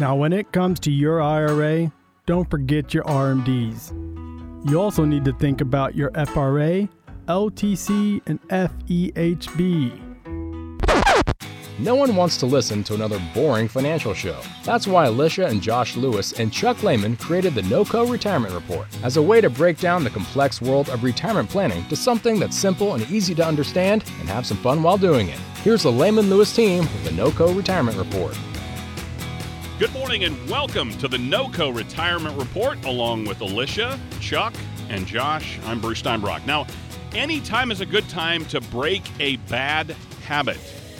Now, when it comes to your IRA, don't forget your RMDs. You also need to think about your FRA, LTC, and FEHB. No one wants to listen to another boring financial show. That's why Alicia and Josh Lewis and Chuck Lehman created the NOCO Retirement Report as a way to break down the complex world of retirement planning to something that's simple and easy to understand and have some fun while doing it. Here's the Lehman Lewis team with the NOCO Retirement Report. Good morning and welcome to the NOCO Retirement Report along with Alicia, Chuck, and Josh. I'm Bruce Steinbrock. Now, any time is a good time to break a bad habit.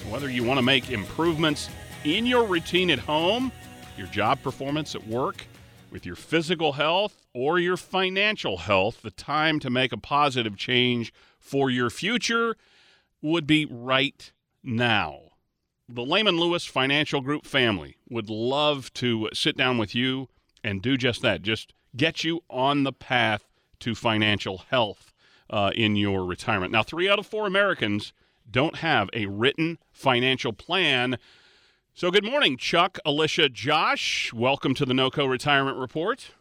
Whether you want to make improvements in your routine at home, your job performance at work, with your physical health, or your financial health, the time to make a positive change for your future would be right now. The Lehman Lewis Financial Group family would love to sit down with you and do just that, just get you on the path to financial health uh, in your retirement. Now, three out of four Americans don't have a written financial plan. So, good morning, Chuck, Alicia, Josh. Welcome to the NOCO Retirement Report.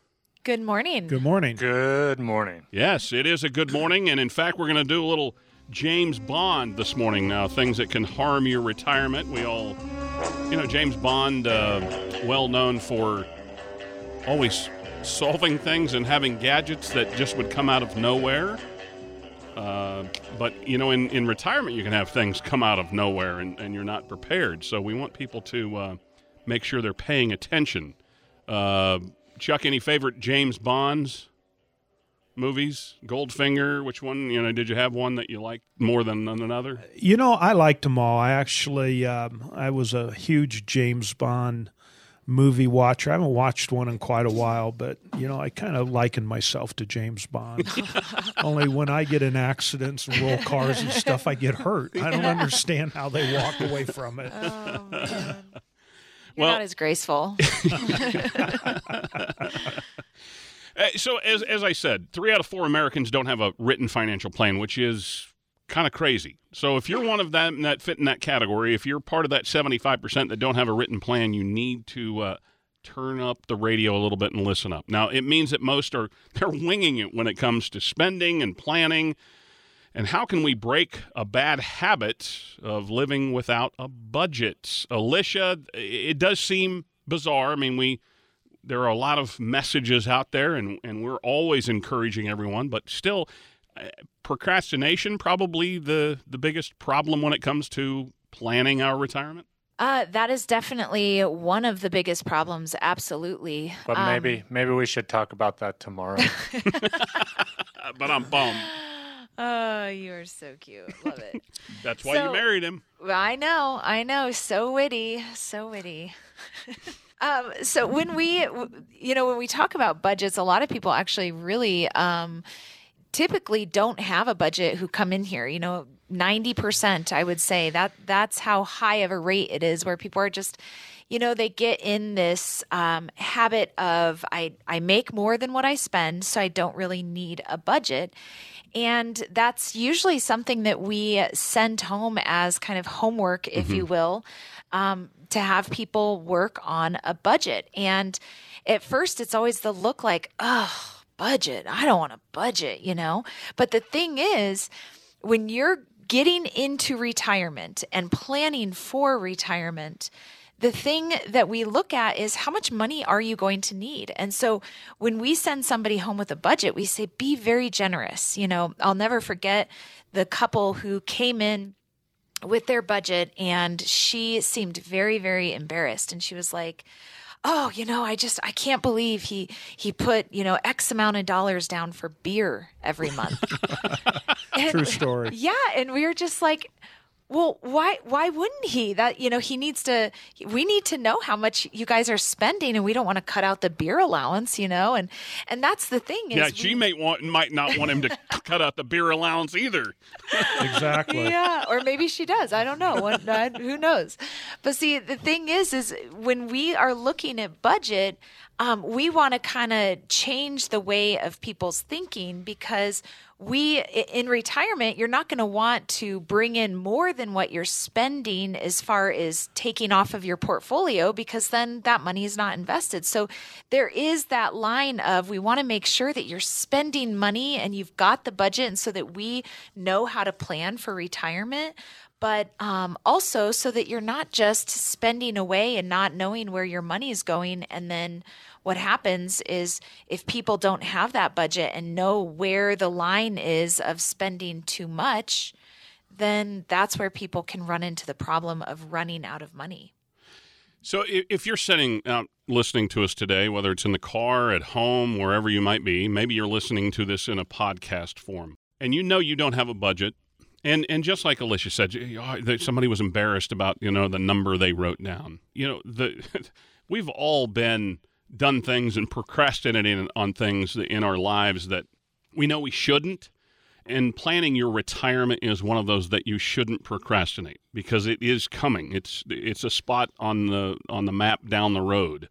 Good morning. Good morning. Good morning. Yes, it is a good morning. And in fact, we're going to do a little James Bond this morning now, things that can harm your retirement. We all, you know, James Bond, uh, well known for always solving things and having gadgets that just would come out of nowhere. Uh, but you know, in, in retirement, you can have things come out of nowhere, and, and you're not prepared. So we want people to uh, make sure they're paying attention. Uh, Chuck, any favorite James Bonds movies? Goldfinger, which one? You know, did you have one that you liked more than another? You know, I liked them all. I actually, um, I was a huge James Bond movie watcher. I haven't watched one in quite a while, but you know, I kind of liken myself to James Bond. Only when I get in accidents and roll cars and stuff, I get hurt. I don't understand how they walk away from it. Oh, man. You're Well- not as graceful. Uh, so, as, as I said, three out of four Americans don't have a written financial plan, which is kind of crazy. So, if you're one of them that fit in that category, if you're part of that 75% that don't have a written plan, you need to uh, turn up the radio a little bit and listen up. Now, it means that most are they're winging it when it comes to spending and planning. And how can we break a bad habit of living without a budget? Alicia, it does seem bizarre. I mean, we there are a lot of messages out there, and, and we're always encouraging everyone, but still, uh, procrastination probably the, the biggest problem when it comes to planning our retirement. Uh, that is definitely one of the biggest problems. Absolutely. But Um, maybe maybe we should talk about that tomorrow. But I'm bummed. Oh, you are so cute. Love it. That's why you married him. I know, I know. So witty, so witty. Um, so when we, you know, when we talk about budgets, a lot of people actually really um, typically don't have a budget who come in here. You know, ninety percent, I would say that that's how high of a rate it is, where people are just. You know, they get in this um, habit of I, I make more than what I spend, so I don't really need a budget. And that's usually something that we send home as kind of homework, if you will, um, to have people work on a budget. And at first, it's always the look like, oh, budget. I don't want a budget, you know? But the thing is, when you're getting into retirement and planning for retirement, the thing that we look at is how much money are you going to need? And so when we send somebody home with a budget, we say, be very generous. You know, I'll never forget the couple who came in with their budget and she seemed very, very embarrassed. And she was like, Oh, you know, I just I can't believe he he put, you know, X amount of dollars down for beer every month. And- True story. yeah, and we were just like, well, why why wouldn't he? That you know, he needs to we need to know how much you guys are spending and we don't want to cut out the beer allowance, you know? And and that's the thing is Yeah, we- she may want might not want him to cut out the beer allowance either. Exactly. yeah, or maybe she does. I don't know. What, who knows? But see, the thing is, is when we are looking at budget, um, we want to kind of change the way of people's thinking because we in retirement you're not going to want to bring in more than what you're spending as far as taking off of your portfolio because then that money is not invested. So there is that line of we want to make sure that you're spending money and you've got the budget and so that we know how to plan for retirement but um, also so that you're not just spending away and not knowing where your money is going and then what happens is if people don't have that budget and know where the line is of spending too much, then that's where people can run into the problem of running out of money. So if you're sitting out listening to us today, whether it's in the car, at home, wherever you might be, maybe you're listening to this in a podcast form, and you know you don't have a budget, and and just like Alicia said, somebody was embarrassed about you know the number they wrote down. You know the we've all been done things and procrastinating on things in our lives that we know we shouldn't. And planning your retirement is one of those that you shouldn't procrastinate because it is coming. It's it's a spot on the on the map down the road.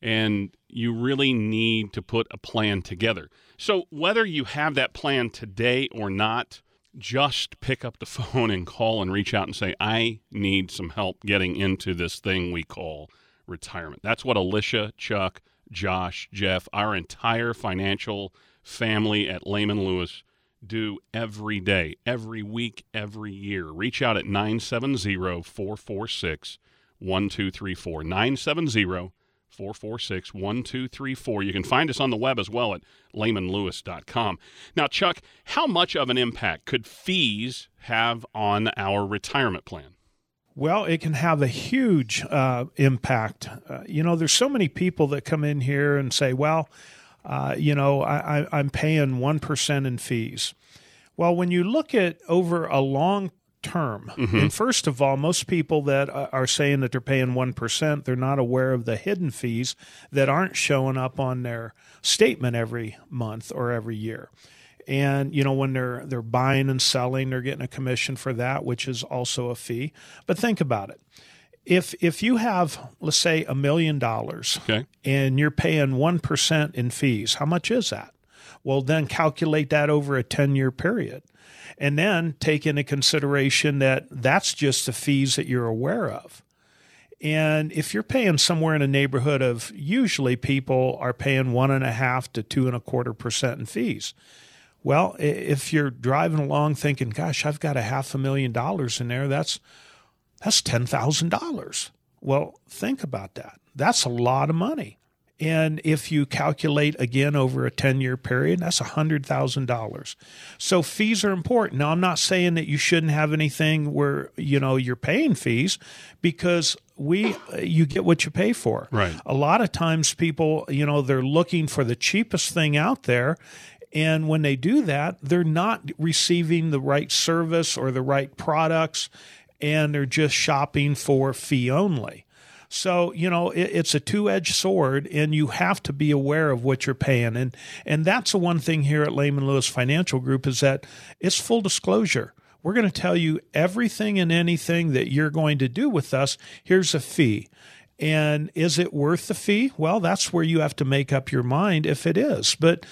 And you really need to put a plan together. So whether you have that plan today or not, just pick up the phone and call and reach out and say, I need some help getting into this thing we call retirement. That's what Alicia, Chuck, Josh, Jeff, our entire financial family at Lehman Lewis do every day, every week, every year. Reach out at 970 446 1234. 970 446 1234. You can find us on the web as well at lehmanlewis.com. Now, Chuck, how much of an impact could fees have on our retirement plan? Well, it can have a huge uh, impact. Uh, you know, there's so many people that come in here and say, well, uh, you know, I, I'm paying 1% in fees. Well, when you look at over a long term, mm-hmm. and first of all, most people that are saying that they're paying 1%, they're not aware of the hidden fees that aren't showing up on their statement every month or every year. And you know when they're they're buying and selling they're getting a commission for that which is also a fee. But think about it. If if you have let's say a million dollars and you're paying 1% in fees how much is that? Well then calculate that over a 10 year period and then take into consideration that that's just the fees that you're aware of and if you're paying somewhere in a neighborhood of usually people are paying one and a half to two and a quarter percent in fees well, if you're driving along thinking, "Gosh, I've got a half a million dollars in there," that's that's ten thousand dollars. Well, think about that. That's a lot of money. And if you calculate again over a 10 year period, that's $100,000. So fees are important. Now, I'm not saying that you shouldn't have anything where, you know, you're paying fees because we, you get what you pay for. Right. A lot of times people, you know, they're looking for the cheapest thing out there and when they do that, they're not receiving the right service or the right products, and they're just shopping for fee only. So, you know, it, it's a two edged sword, and you have to be aware of what you're paying. And, and that's the one thing here at Lehman Lewis Financial Group is that it's full disclosure. We're going to tell you everything and anything that you're going to do with us. Here's a fee. And is it worth the fee? Well, that's where you have to make up your mind if it is. But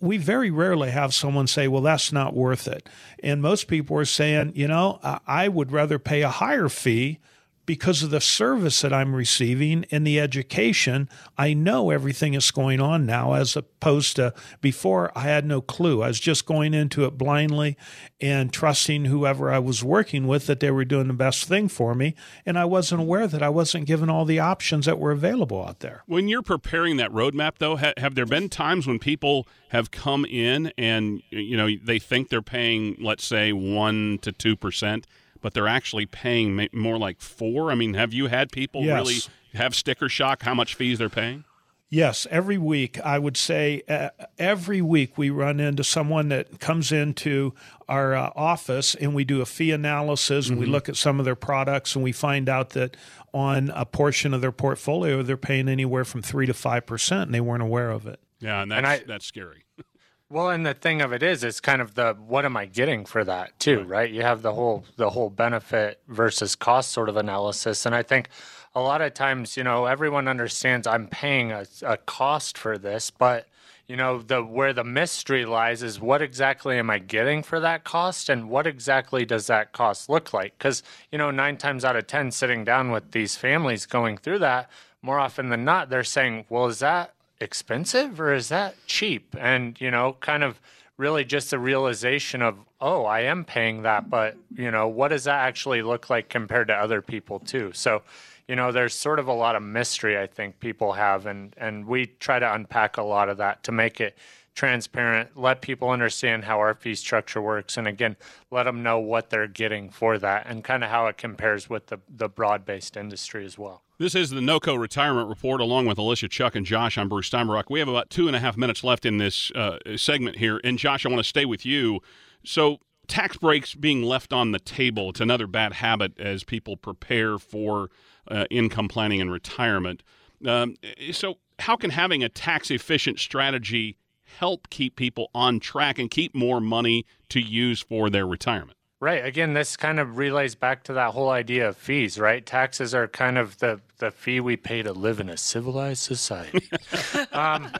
we very rarely have someone say, well, that's not worth it. And most people are saying, you know, I would rather pay a higher fee because of the service that I'm receiving and the education, I know everything is going on now as opposed to before I had no clue. I was just going into it blindly and trusting whoever I was working with that they were doing the best thing for me. And I wasn't aware that I wasn't given all the options that were available out there. When you're preparing that roadmap, though, have there been times when people have come in and, you know, they think they're paying, let's say, 1% to 2%? But they're actually paying more like four. I mean, have you had people yes. really have sticker shock how much fees they're paying? Yes, every week I would say uh, every week we run into someone that comes into our uh, office and we do a fee analysis and mm-hmm. we look at some of their products and we find out that on a portion of their portfolio they're paying anywhere from three to five percent and they weren't aware of it. Yeah, and that's and I, that's scary. Well, and the thing of it is, it's kind of the what am I getting for that too, right. right? You have the whole the whole benefit versus cost sort of analysis, and I think a lot of times, you know, everyone understands I'm paying a, a cost for this, but you know the where the mystery lies is what exactly am i getting for that cost and what exactly does that cost look like because you know nine times out of ten sitting down with these families going through that more often than not they're saying well is that expensive or is that cheap? And you know kind of really just the realization of oh i am paying that but you know what does that actually look like compared to other people too? So you know, there's sort of a lot of mystery I think people have, and and we try to unpack a lot of that to make it transparent, let people understand how our fee structure works, and again, let them know what they're getting for that, and kind of how it compares with the the broad based industry as well. This is the NOCO Retirement Report, along with Alicia, Chuck, and Josh. I'm Bruce Steinbrock. We have about two and a half minutes left in this uh, segment here, and Josh, I want to stay with you. So tax breaks being left on the table. It's another bad habit as people prepare for uh, income planning and retirement. Um, so, how can having a tax efficient strategy help keep people on track and keep more money to use for their retirement? Right. Again, this kind of relays back to that whole idea of fees, right? Taxes are kind of the, the fee we pay to live in a civilized society. um,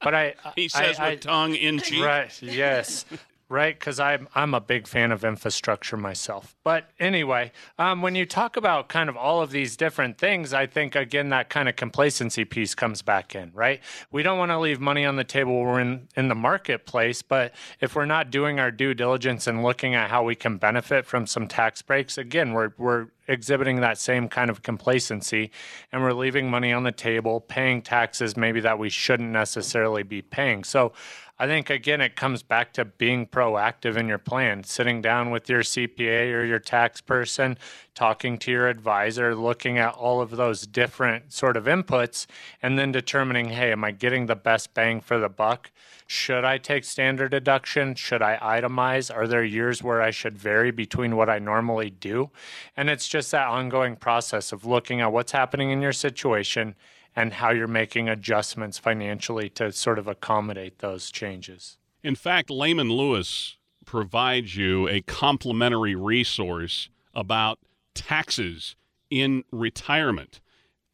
but I, he says I, with I, tongue in cheek. Right. Yes right? Because I'm I'm a big fan of infrastructure myself. But anyway, um, when you talk about kind of all of these different things, I think again that kind of complacency piece comes back in, right? We don't want to leave money on the table we're in in the marketplace, but if we're not doing our due diligence and looking at how we can benefit from some tax breaks, again, we're we're exhibiting that same kind of complacency and we're leaving money on the table, paying taxes maybe that we shouldn't necessarily be paying. So I think again it comes back to being proactive in your plan, sitting down with your CPA or your tax person, talking to your advisor, looking at all of those different sort of inputs and then determining, hey, am I getting the best bang for the buck? Should I take standard deduction? Should I itemize? Are there years where I should vary between what I normally do? And it's just that ongoing process of looking at what's happening in your situation and how you're making adjustments financially to sort of accommodate those changes. In fact, Lehman Lewis provides you a complimentary resource about taxes in retirement.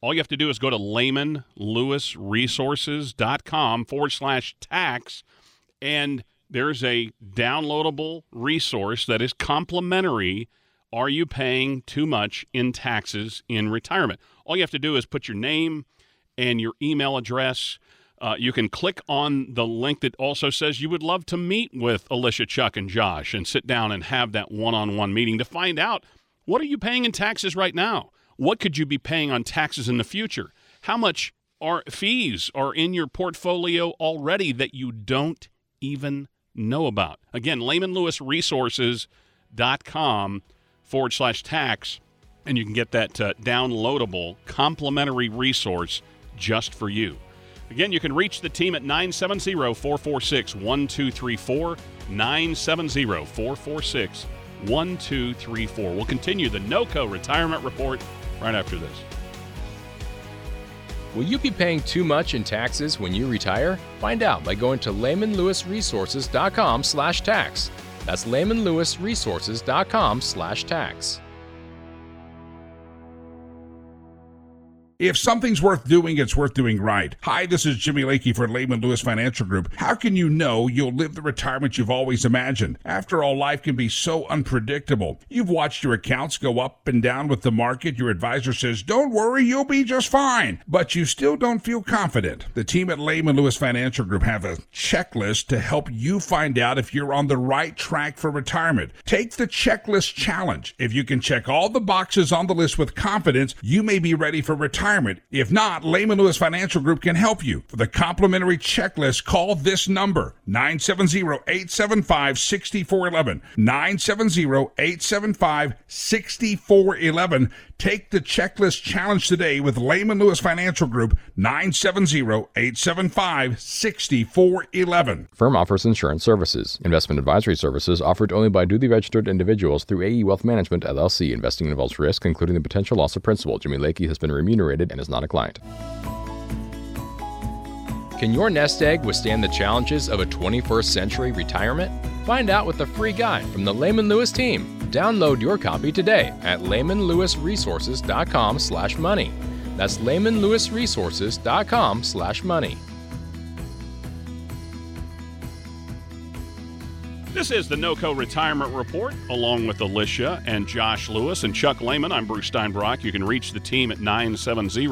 All you have to do is go to lehmanlewisresources.com forward slash tax, and there's a downloadable resource that is complimentary. Are you paying too much in taxes in retirement? All you have to do is put your name, and your email address. Uh, you can click on the link that also says you would love to meet with Alicia, Chuck, and Josh and sit down and have that one on one meeting to find out what are you paying in taxes right now? What could you be paying on taxes in the future? How much are fees are in your portfolio already that you don't even know about? Again, lehmanlewisresources.com forward slash tax, and you can get that uh, downloadable complimentary resource just for you. Again, you can reach the team at 970 446 1234. 970 446 1234. We'll continue the NOCO retirement report right after this. Will you be paying too much in taxes when you retire? Find out by going to lehmanlewisresources.com slash tax. That's lehmanlewisresources.com slash tax. If something's worth doing, it's worth doing right. Hi, this is Jimmy Lakey for Lehman Lewis Financial Group. How can you know you'll live the retirement you've always imagined? After all, life can be so unpredictable. You've watched your accounts go up and down with the market. Your advisor says, don't worry, you'll be just fine. But you still don't feel confident. The team at Lehman Lewis Financial Group have a checklist to help you find out if you're on the right track for retirement. Take the checklist challenge. If you can check all the boxes on the list with confidence, you may be ready for retirement retirement. If not, Lehman Lewis Financial Group can help you. For the complimentary checklist, call this number 970-875-6411. 970-875-6411. Take the checklist challenge today with Lehman Lewis Financial Group 970-875-6411. Firm offers insurance services. Investment advisory services offered only by duly registered individuals through AE Wealth Management LLC. Investing involves risk, including the potential loss of principal. Jimmy Lakey has been remunerated and is not a client. Can your nest egg withstand the challenges of a 21st century retirement? Find out with a free guide from the Lehman Lewis team. Download your copy today at lehmanlewisresources.com/money. That's lehmanlewisresources.com/money. This is the NOCO Retirement Report, along with Alicia and Josh Lewis and Chuck Lehman. I'm Bruce Steinbrock. You can reach the team at 970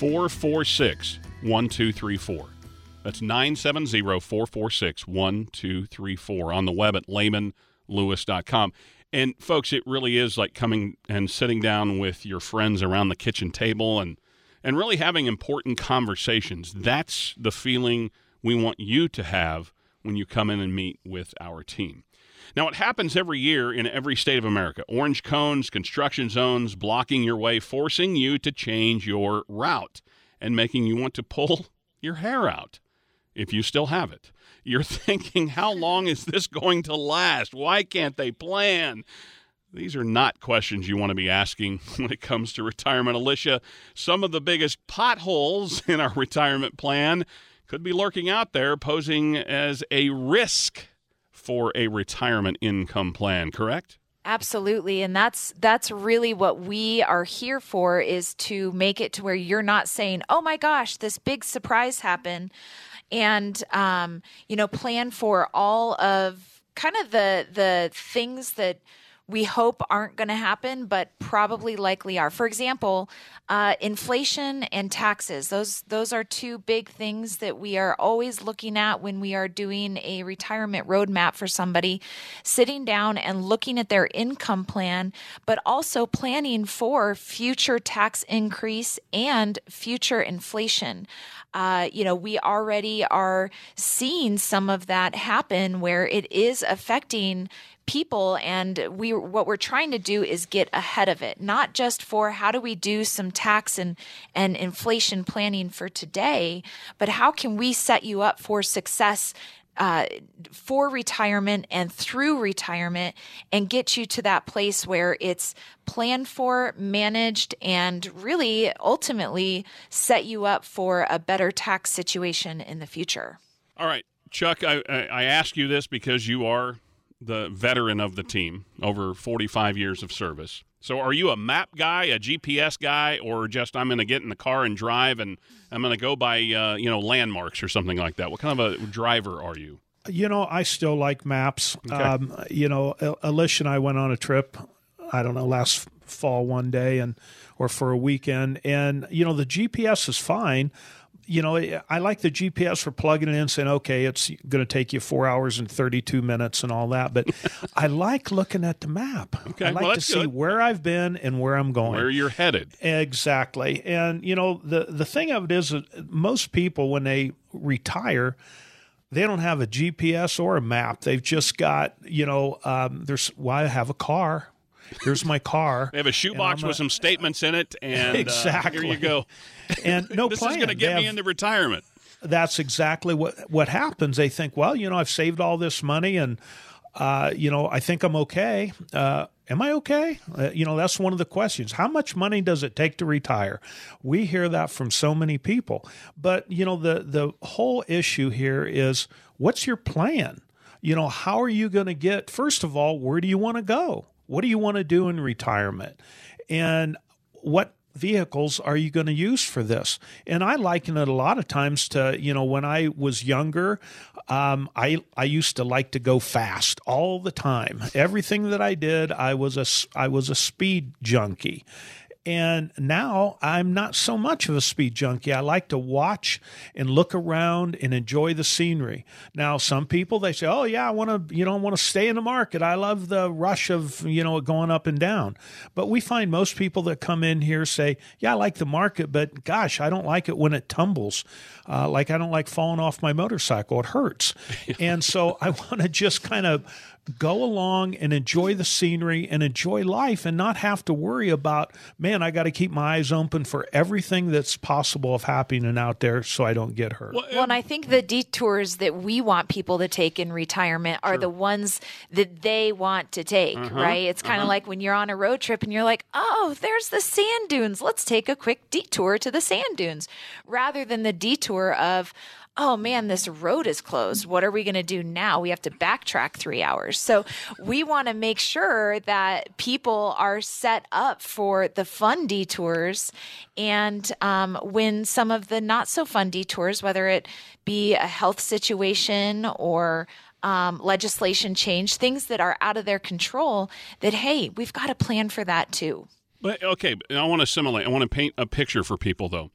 446 1234. That's 970 446 1234 on the web at lehmanlewis.com. And folks, it really is like coming and sitting down with your friends around the kitchen table and and really having important conversations. That's the feeling we want you to have when you come in and meet with our team. Now, it happens every year in every state of America. Orange cones, construction zones blocking your way, forcing you to change your route and making you want to pull your hair out if you still have it. You're thinking, how long is this going to last? Why can't they plan? These are not questions you want to be asking when it comes to retirement. Alicia, some of the biggest potholes in our retirement plan could be lurking out there, posing as a risk for a retirement income plan, correct? Absolutely, and that's that's really what we are here for is to make it to where you're not saying, "Oh my gosh, this big surprise happened," and um, you know, plan for all of kind of the the things that we hope aren't going to happen, but probably likely are. For example, uh, inflation and taxes. Those those are two big things that we are always looking at when we are doing a retirement roadmap for somebody. Sitting down and looking at their income plan, but also planning for future tax increase and future inflation. Uh, you know, we already are seeing some of that happen where it is affecting people and we what we're trying to do is get ahead of it not just for how do we do some tax and and inflation planning for today but how can we set you up for success uh, for retirement and through retirement and get you to that place where it's planned for, managed, and really ultimately set you up for a better tax situation in the future. All right, Chuck, I, I ask you this because you are the veteran of the team, over 45 years of service. So, are you a map guy, a GPS guy, or just I'm going to get in the car and drive and I'm going to go by uh, you know landmarks or something like that? What kind of a driver are you? You know, I still like maps. Okay. Um, you know, Alicia and I went on a trip. I don't know last fall one day and or for a weekend, and you know the GPS is fine you know, I like the GPS for plugging it in, saying, okay, it's going to take you four hours and 32 minutes and all that. But I like looking at the map. Okay, I like well, to see good. where I've been and where I'm going. Where you're headed. Exactly. And, you know, the, the thing of it is that most people, when they retire, they don't have a GPS or a map. They've just got, you know, um, there's, well, I have a car. Here's my car. They have a shoebox with some statements in it, and exactly. uh, here you go. And no this plan. is going to get me into retirement. that's exactly what what happens. They think, well, you know, I've saved all this money, and uh, you know, I think I'm okay. Uh, am I okay? Uh, you know, that's one of the questions. How much money does it take to retire? We hear that from so many people, but you know, the the whole issue here is, what's your plan? You know, how are you going to get? First of all, where do you want to go? What do you want to do in retirement? And what vehicles are you going to use for this? And I liken it a lot of times to, you know, when I was younger, um, I, I used to like to go fast all the time. Everything that I did, I was a, I was a speed junkie. And now I'm not so much of a speed junkie. I like to watch and look around and enjoy the scenery. Now, some people they say, "Oh yeah, I want to, you know, I want to stay in the market. I love the rush of, you know, going up and down." But we find most people that come in here say, "Yeah, I like the market, but gosh, I don't like it when it tumbles. Uh, like I don't like falling off my motorcycle. It hurts." and so I want to just kind of go along and enjoy the scenery and enjoy life and not have to worry about man i got to keep my eyes open for everything that's possible of happening out there so i don't get hurt. Well, Well, and I think the detours that we want people to take in retirement are the ones that they want to take, uh-huh. right? It's kind of uh-huh. like when you're on a road trip and you're like, oh, there's the sand dunes. Let's take a quick detour to the sand dunes. Rather than the detour of, oh man, this road is closed. What are we going to do now? We have to backtrack three hours. So we want to make sure that people are set up for the fun detours. And um, when some of the not so fun detours, whether it be a health situation or um, legislation change, things that are out of their control, that, hey, we've got a plan for that too. But okay, I want to simulate. I want to paint a picture for people though.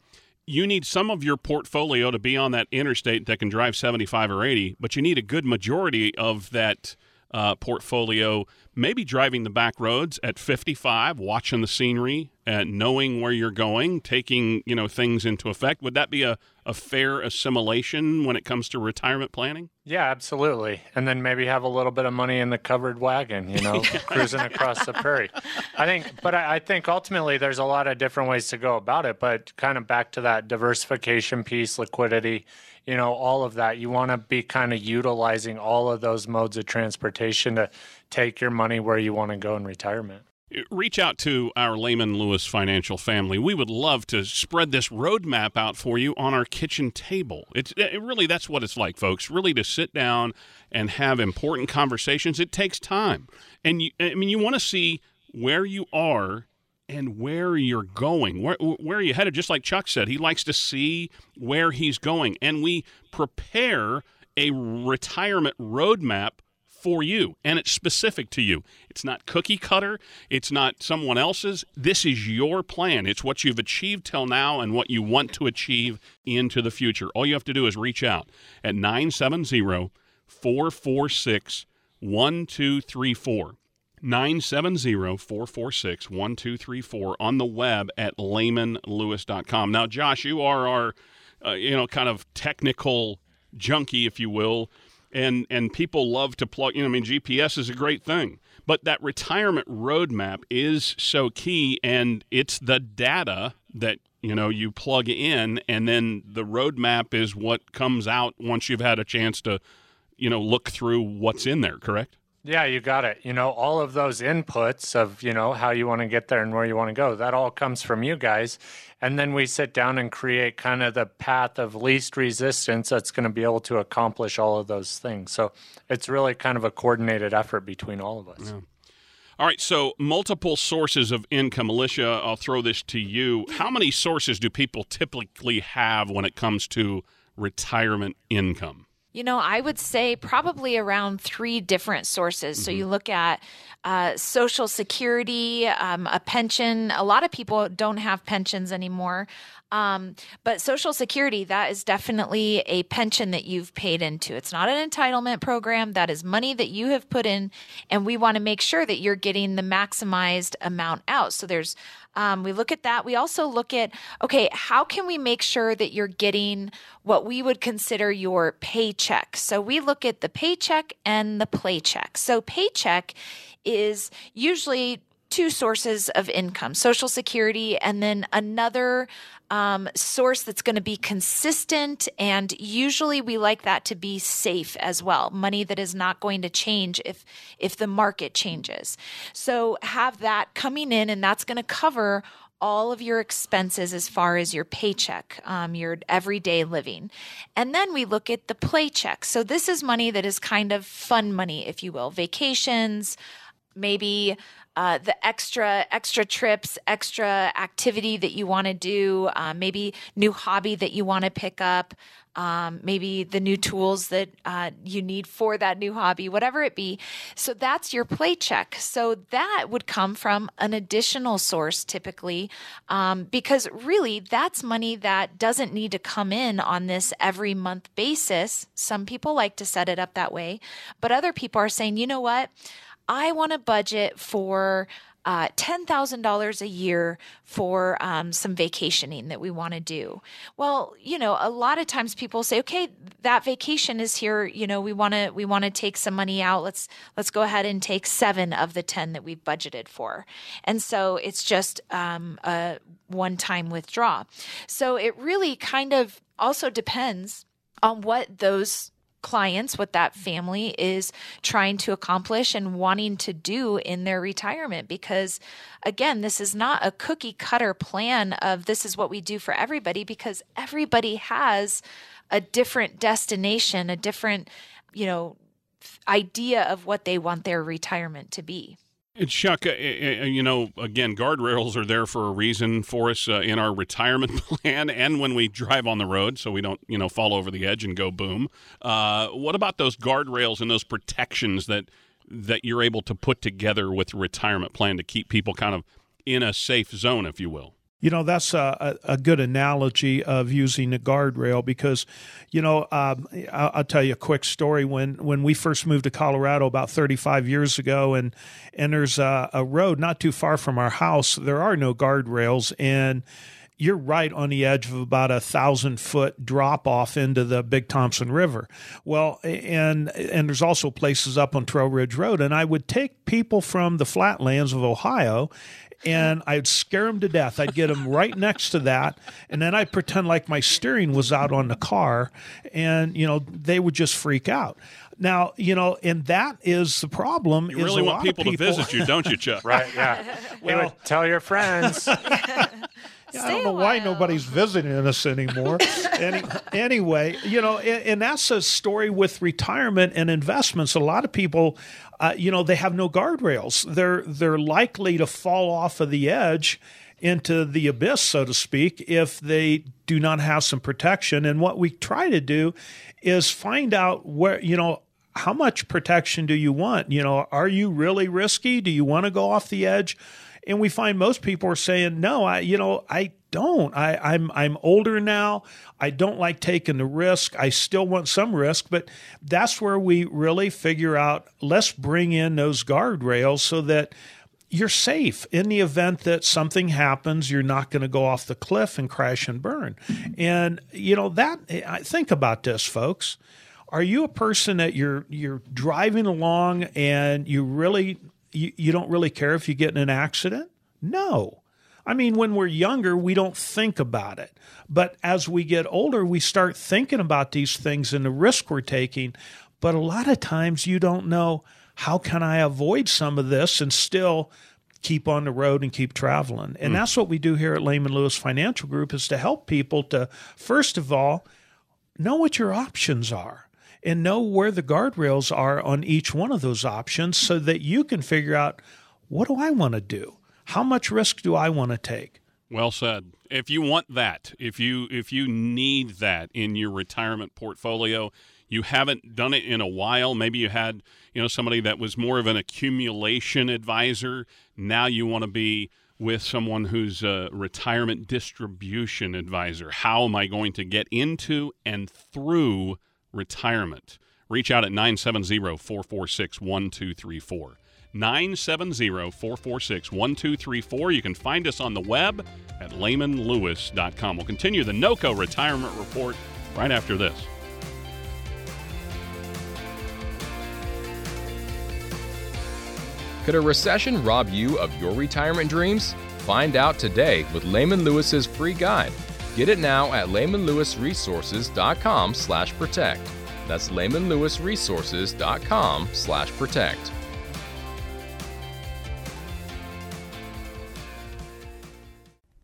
You need some of your portfolio to be on that interstate that can drive 75 or 80, but you need a good majority of that uh, portfolio maybe driving the back roads at 55, watching the scenery, and knowing where you're going, taking you know things into effect. Would that be a, a fair assimilation when it comes to retirement planning? Yeah, absolutely. And then maybe have a little bit of money in the covered wagon, you know, cruising across the prairie. I think, but I, I think ultimately there's a lot of different ways to go about it. But kind of back to that diversification piece, liquidity you know, all of that. You want to be kind of utilizing all of those modes of transportation to take your money where you want to go in retirement. Reach out to our Lehman Lewis financial family. We would love to spread this roadmap out for you on our kitchen table. It's it really that's what it's like, folks. Really to sit down and have important conversations. It takes time, and you, I mean, you want to see where you are and where you're going. Where, where are you headed? Just like Chuck said, he likes to see where he's going. And we prepare a retirement roadmap for you, and it's specific to you. It's not cookie cutter, it's not someone else's. This is your plan. It's what you've achieved till now and what you want to achieve into the future. All you have to do is reach out at 970 446 1234. 970-446-1234 on the web at lehmanlewis.com. Now, Josh, you are our, uh, you know, kind of technical junkie, if you will, and and people love to plug. You know, I mean, GPS is a great thing, but that retirement roadmap is so key, and it's the data that you know you plug in, and then the roadmap is what comes out once you've had a chance to, you know, look through what's in there. Correct? Yeah, you got it. You know, all of those inputs of, you know, how you want to get there and where you want to go, that all comes from you guys. And then we sit down and create kind of the path of least resistance that's going to be able to accomplish all of those things. So it's really kind of a coordinated effort between all of us. Yeah. All right, so multiple sources of income. Alicia, I'll throw this to you. How many sources do people typically have when it comes to retirement income? You know, I would say probably around three different sources. Mm-hmm. So you look at uh, Social Security, um, a pension. A lot of people don't have pensions anymore. Um, but Social Security, that is definitely a pension that you've paid into. It's not an entitlement program. That is money that you have put in, and we want to make sure that you're getting the maximized amount out. So there's um, we look at that. We also look at, okay, how can we make sure that you're getting what we would consider your paycheck? So we look at the paycheck and the playcheck. So paycheck is usually two sources of income social security and then another um, source that's going to be consistent and usually we like that to be safe as well money that is not going to change if if the market changes so have that coming in and that's going to cover all of your expenses as far as your paycheck, um, your everyday living. And then we look at the play check. So this is money that is kind of fun money, if you will, vacations, maybe uh, the extra extra trips, extra activity that you want to do, uh, maybe new hobby that you want to pick up, um, maybe the new tools that uh, you need for that new hobby, whatever it be. So that's your play check. So that would come from an additional source typically, um, because really that's money that doesn't need to come in on this every month basis. Some people like to set it up that way, but other people are saying, you know what? I want to budget for uh, $10,000 a year for um, some vacationing that we want to do. Well, you know, a lot of times people say, okay, that vacation is here. You know, we want to, we want to take some money out. Let's, let's go ahead and take seven of the 10 that we've budgeted for. And so it's just um, a one time withdraw. So it really kind of also depends on what those clients what that family is trying to accomplish and wanting to do in their retirement because again this is not a cookie cutter plan of this is what we do for everybody because everybody has a different destination a different you know idea of what they want their retirement to be and Chuck, uh, uh, uh, you know, again, guardrails are there for a reason for us uh, in our retirement plan and when we drive on the road so we don't, you know, fall over the edge and go boom. Uh, what about those guardrails and those protections that that you're able to put together with retirement plan to keep people kind of in a safe zone, if you will? You know, that's a, a, good analogy of using a guardrail because, you know, um, I'll, tell you a quick story. When when we first moved to Colorado about 35 years ago, and and there's a, a road not too far from our house, there are no guardrails, and you're right on the edge of about a thousand foot drop off into the Big Thompson River. Well, and and there's also places up on Trail Ridge Road, and I would take people from the flatlands of Ohio and I'd scare them to death. I'd get them right next to that, and then I'd pretend like my steering was out on the car, and you know they would just freak out. Now, you know, and that is the problem. You really want people, people, to visit you, don't you, Chuck? right? Yeah. well, tell your friends. I don't know why nobody's visiting us anymore. Any, anyway, you know, and, and, that's a story with retirement and investments. A lot of people, uh, you know, they have no guardrails. They're they're likely to fall off of the edge into the abyss, so to speak, if they do not have some protection. And what we try to do is find out where, you know, how much protection do you want? You know, are you really risky? Do you want to go off the edge? And we find most people are saying, no, I, you know, I don't. I, I'm I'm older now. I don't like taking the risk. I still want some risk, but that's where we really figure out. Let's bring in those guardrails so that you're safe in the event that something happens. You're not going to go off the cliff and crash and burn. And you know that. Think about this, folks. Are you a person that you're you're driving along and you really you, you don't really care if you get in an accident? No. I mean, when we're younger, we don't think about it. But as we get older, we start thinking about these things and the risk we're taking. But a lot of times you don't know how can I avoid some of this and still keep on the road and keep traveling. And mm. that's what we do here at Lehman Lewis Financial Group is to help people to first of all know what your options are and know where the guardrails are on each one of those options so that you can figure out what do I want to do? How much risk do I want to take? Well said. If you want that, if you if you need that in your retirement portfolio, you haven't done it in a while, maybe you had, you know, somebody that was more of an accumulation advisor, now you want to be with someone who's a retirement distribution advisor. How am I going to get into and through retirement. Reach out at 970 446 1234. 970 446 1234. You can find us on the web at lehmanlewis.com. We'll continue the NOCO retirement report right after this. Could a recession rob you of your retirement dreams? Find out today with Lehman Lewis's free guide Get it now at lehmanlewisresources.com slash protect. That's lehmanlewisresources.com slash protect.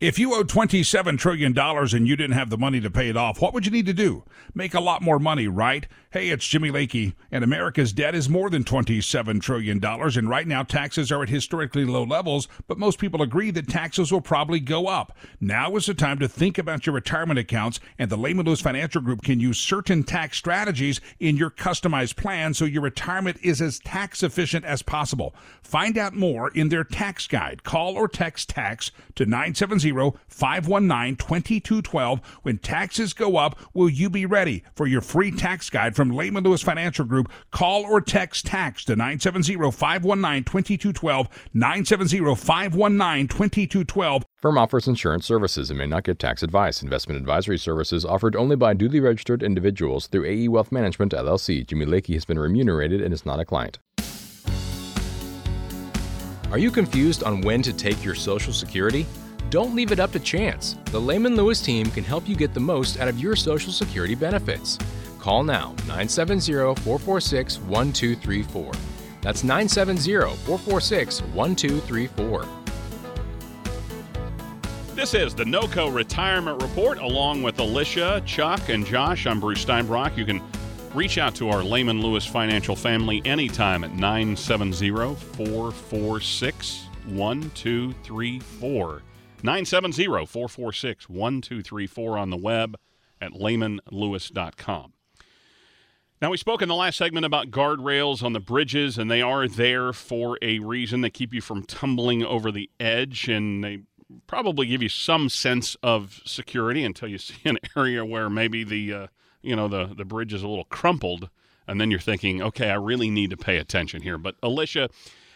If you owe $27 trillion and you didn't have the money to pay it off, what would you need to do? Make a lot more money, right? Hey, it's Jimmy Lakey, and America's debt is more than $27 trillion, and right now taxes are at historically low levels, but most people agree that taxes will probably go up. Now is the time to think about your retirement accounts, and the Lehman Lewis Financial Group can use certain tax strategies in your customized plan so your retirement is as tax efficient as possible. Find out more in their tax guide. Call or text tax to 970 519 2212. When taxes go up, will you be ready for your free tax guide from Lehman Lewis Financial Group? Call or text tax to 970 519 2212. 970 519 2212. Firm offers insurance services and may not get tax advice. Investment advisory services offered only by duly registered individuals through AE Wealth Management LLC. Jimmy Lakey has been remunerated and is not a client. Are you confused on when to take your Social Security? Don't leave it up to chance. The Lehman Lewis team can help you get the most out of your Social Security benefits. Call now 970 446 1234. That's 970 446 1234. This is the NOCO Retirement Report along with Alicia, Chuck, and Josh. I'm Bruce Steinbrock. You can reach out to our Lehman Lewis financial family anytime at 970 446 1234. 970 446 1234 on the web at lehmanlewis.com. Now, we spoke in the last segment about guardrails on the bridges, and they are there for a reason. They keep you from tumbling over the edge, and they probably give you some sense of security until you see an area where maybe the uh, you know the the bridge is a little crumpled, and then you're thinking, okay, I really need to pay attention here. But Alicia,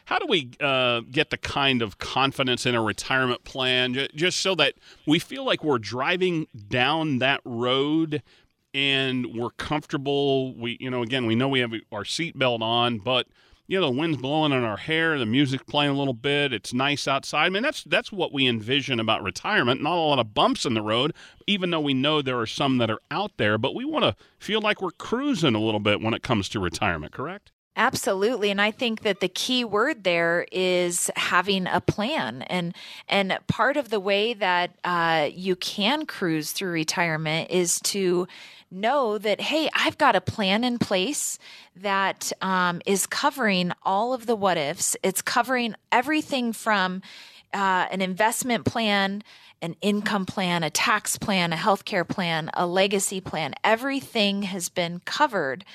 how do we uh, get the kind of confidence in a retirement plan just so that we feel like we're driving down that road and we're comfortable. We, you know, again, we know we have our seatbelt on, but you know, the wind's blowing in our hair, the music's playing a little bit, it's nice outside. I mean, that's that's what we envision about retirement. Not a lot of bumps in the road, even though we know there are some that are out there, but we want to feel like we're cruising a little bit when it comes to retirement, correct? Absolutely. And I think that the key word there is having a plan. And, and part of the way that uh, you can cruise through retirement is to know that, hey, I've got a plan in place that um, is covering all of the what ifs. It's covering everything from uh, an investment plan, an income plan, a tax plan, a healthcare plan, a legacy plan. Everything has been covered.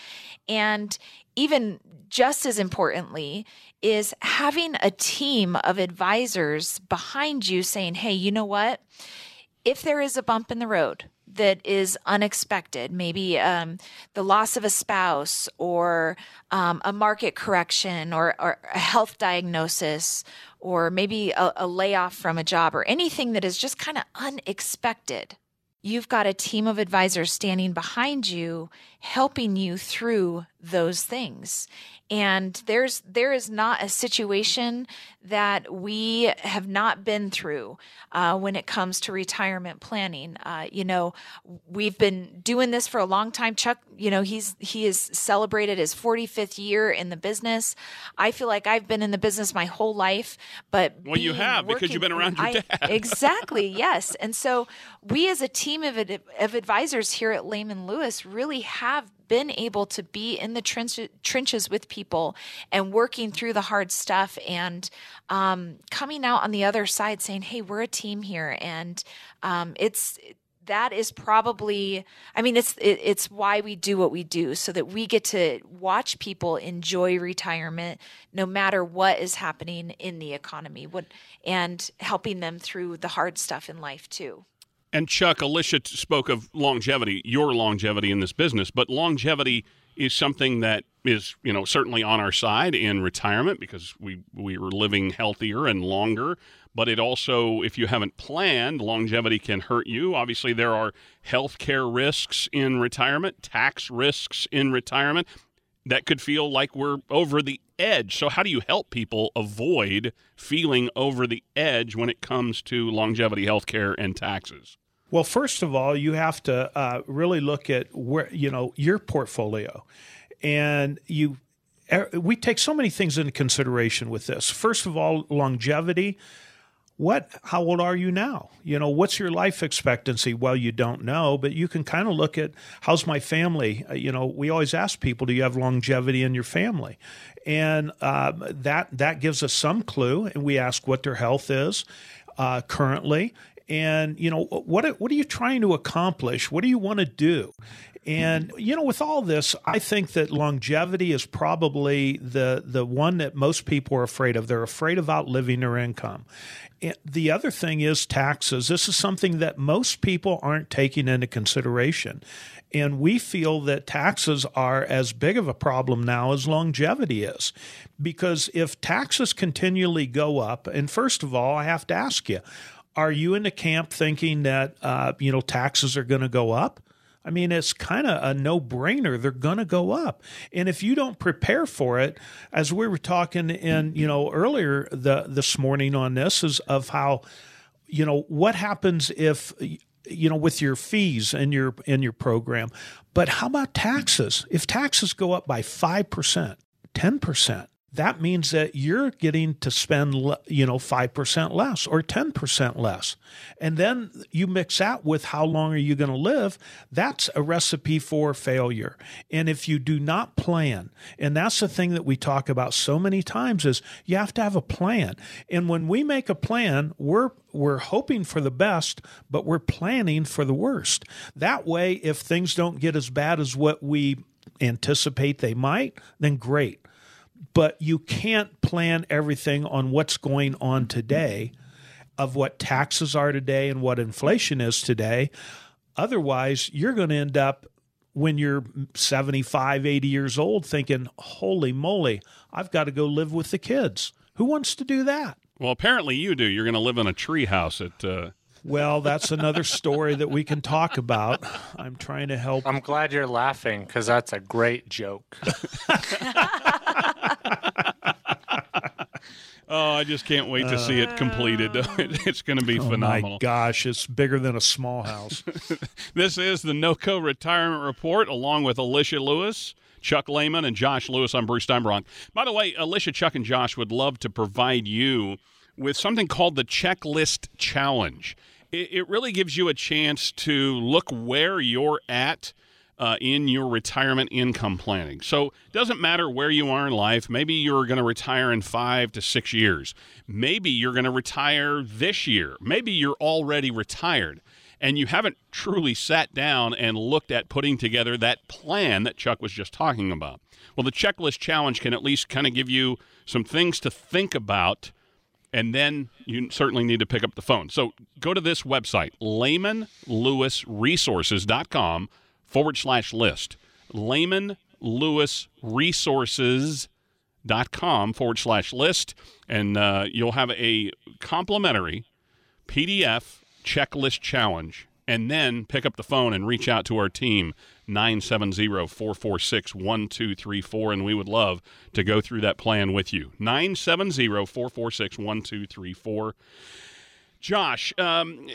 And even just as importantly, is having a team of advisors behind you saying, hey, you know what? If there is a bump in the road, that is unexpected, maybe um, the loss of a spouse or um, a market correction or, or, a health diagnosis or maybe a, a layoff from a job or anything that is just kind of unexpected. You've got a team of advisors standing behind you, helping you through those things and there's there is not a situation that we have not been through uh, when it comes to retirement planning. Uh, you know, we've been doing this for a long time. Chuck, you know, he's he has celebrated his 45th year in the business. I feel like I've been in the business my whole life, but well, you have working, because you've been around your I, dad. exactly, yes. And so we, as a team of of advisors here at Lehman Lewis, really have been able to be in the trench, trenches with people and working through the hard stuff and um, coming out on the other side saying, "Hey, we're a team here," and um, it's that is probably i mean it's it, it's why we do what we do so that we get to watch people enjoy retirement no matter what is happening in the economy what and helping them through the hard stuff in life too and Chuck, Alicia spoke of longevity, your longevity in this business, but longevity is something that is, you know, certainly on our side in retirement because we we are living healthier and longer. But it also, if you haven't planned, longevity can hurt you. Obviously, there are health care risks in retirement, tax risks in retirement that could feel like we're over the edge. So, how do you help people avoid feeling over the edge when it comes to longevity health care and taxes? Well, first of all, you have to uh, really look at where you know your portfolio, and you. We take so many things into consideration with this. First of all, longevity. What? How old are you now? You know, what's your life expectancy? Well, you don't know, but you can kind of look at how's my family. Uh, you know, we always ask people, do you have longevity in your family? And um, that that gives us some clue. And we ask what their health is uh, currently, and you know what what are you trying to accomplish? What do you want to do? And you know with all this i think that longevity is probably the the one that most people are afraid of. They're afraid of outliving their income the other thing is taxes this is something that most people aren't taking into consideration and we feel that taxes are as big of a problem now as longevity is. Because if taxes continually go up, and first of all, I have to ask you, are you in the camp thinking that uh, you know taxes are going to go up? I mean, it's kind of a no brainer. They're going to go up. And if you don't prepare for it, as we were talking in, you know, earlier the, this morning on this is of how, you know, what happens if you know with your fees in your in your program but how about taxes if taxes go up by 5% 10% that means that you're getting to spend you know 5% less or 10% less. And then you mix that with how long are you going to live that's a recipe for failure. And if you do not plan and that's the thing that we talk about so many times is you have to have a plan. And when we make a plan we're we're hoping for the best but we're planning for the worst. That way if things don't get as bad as what we anticipate they might then great but you can't plan everything on what's going on today of what taxes are today and what inflation is today otherwise you're going to end up when you're 75 80 years old thinking holy moly i've got to go live with the kids who wants to do that well apparently you do you're going to live in a tree house at uh... well, that's another story that we can talk about. I'm trying to help. I'm glad you're laughing because that's a great joke. Oh, I just can't wait to see it completed. Uh. it's going to be oh, phenomenal. oh phenomenal. My gosh, it's bigger than a small house. this is the NOCO Retirement Report, along with Alicia Lewis. Chuck Lehman and Josh Lewis. I'm Bruce Steinbrock. By the way, Alicia, Chuck, and Josh would love to provide you with something called the Checklist Challenge. It, it really gives you a chance to look where you're at uh, in your retirement income planning. So it doesn't matter where you are in life. Maybe you're going to retire in five to six years. Maybe you're going to retire this year. Maybe you're already retired and you haven't truly sat down and looked at putting together that plan that Chuck was just talking about. Well, the checklist challenge can at least kind of give you some things to think about, and then you certainly need to pick up the phone. So go to this website, lehmanlewisresources.com forward slash list. Lehman Lewis Resources dot com forward slash list, and uh, you'll have a complimentary PDF checklist challenge. And then pick up the phone and reach out to our team, 970 446 1234. And we would love to go through that plan with you. 970 446 1234. Josh, um,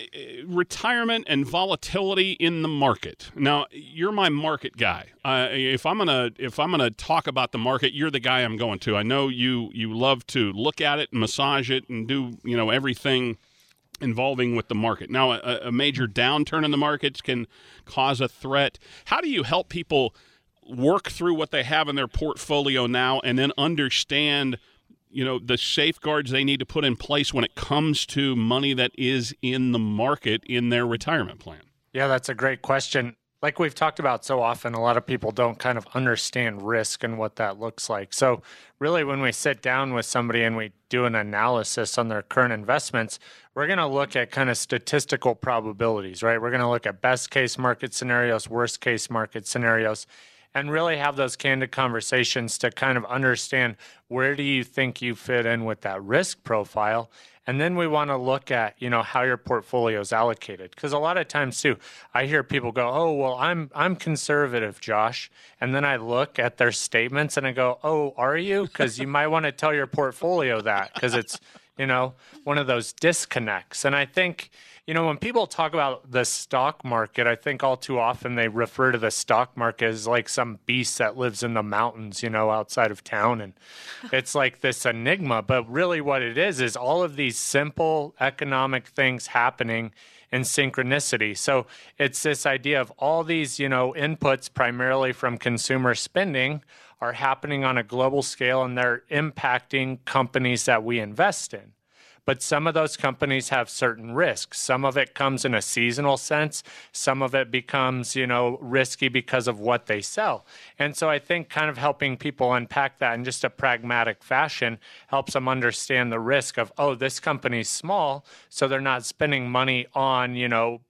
retirement and volatility in the market. Now, you're my market guy. Uh, if I'm gonna if I'm gonna talk about the market, you're the guy I'm going to. I know you you love to look at it, and massage it, and do you know everything involving with the market. Now, a, a major downturn in the markets can cause a threat. How do you help people work through what they have in their portfolio now, and then understand? You know the safeguards they need to put in place when it comes to money that is in the market in their retirement plan? Yeah, that's a great question. Like we've talked about so often, a lot of people don't kind of understand risk and what that looks like. So, really, when we sit down with somebody and we do an analysis on their current investments, we're going to look at kind of statistical probabilities, right? We're going to look at best case market scenarios, worst case market scenarios and really have those candid conversations to kind of understand where do you think you fit in with that risk profile. And then we want to look at you know how your portfolio is allocated. Because a lot of times too i hear people go oh well i'm i'm conservative josh. And then i look at their statements and i go oh are you? Because you might want to tell your portfolio that because it's you know one of those disconnects. And i think you know, when people talk about the stock market, I think all too often they refer to the stock market as like some beast that lives in the mountains, you know, outside of town. And it's like this enigma. But really, what it is, is all of these simple economic things happening in synchronicity. So it's this idea of all these, you know, inputs primarily from consumer spending are happening on a global scale and they're impacting companies that we invest in. But some of those companies have certain risks. Some of it comes in a seasonal sense. Some of it becomes, you know, risky because of what they sell. And so I think kind of helping people unpack that in just a pragmatic fashion helps them understand the risk of, oh, this company's small, so they're not spending money on, you know,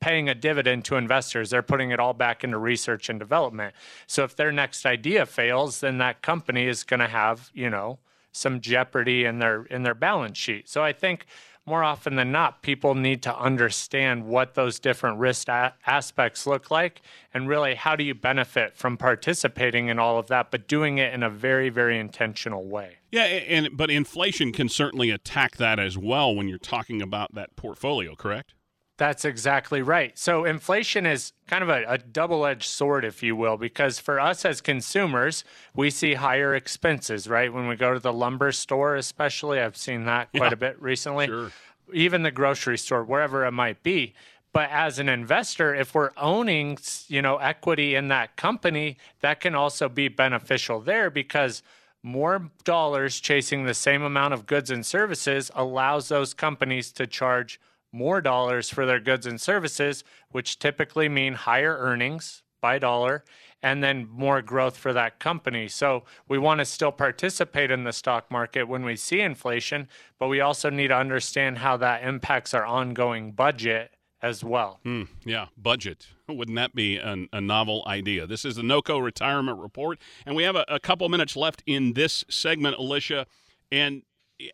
paying a dividend to investors. They're putting it all back into research and development. So if their next idea fails, then that company is going to have, you know, some jeopardy in their in their balance sheet. So I think more often than not, people need to understand what those different risk a- aspects look like and really how do you benefit from participating in all of that, but doing it in a very, very intentional way. Yeah, and but inflation can certainly attack that as well when you're talking about that portfolio, correct? That's exactly right. So, inflation is kind of a, a double edged sword, if you will, because for us as consumers, we see higher expenses, right? When we go to the lumber store, especially, I've seen that quite Yeah. a bit recently. Sure. Even the grocery store, wherever it might be. But as an investor, if we're owning, you know, equity in that company, that can also be beneficial there because more dollars chasing the same amount of goods and services allows those companies to charge more dollars for their goods and services, which typically mean higher earnings by dollar and then more growth for that company. So we want to still participate in the stock market when we see inflation, but we also need to understand how that impacts our ongoing budget as well. Hmm, yeah, budget. Wouldn't that be an, a novel idea? This is the NOCO Retirement Report, and we have a, a couple minutes left in this segment, Alicia. And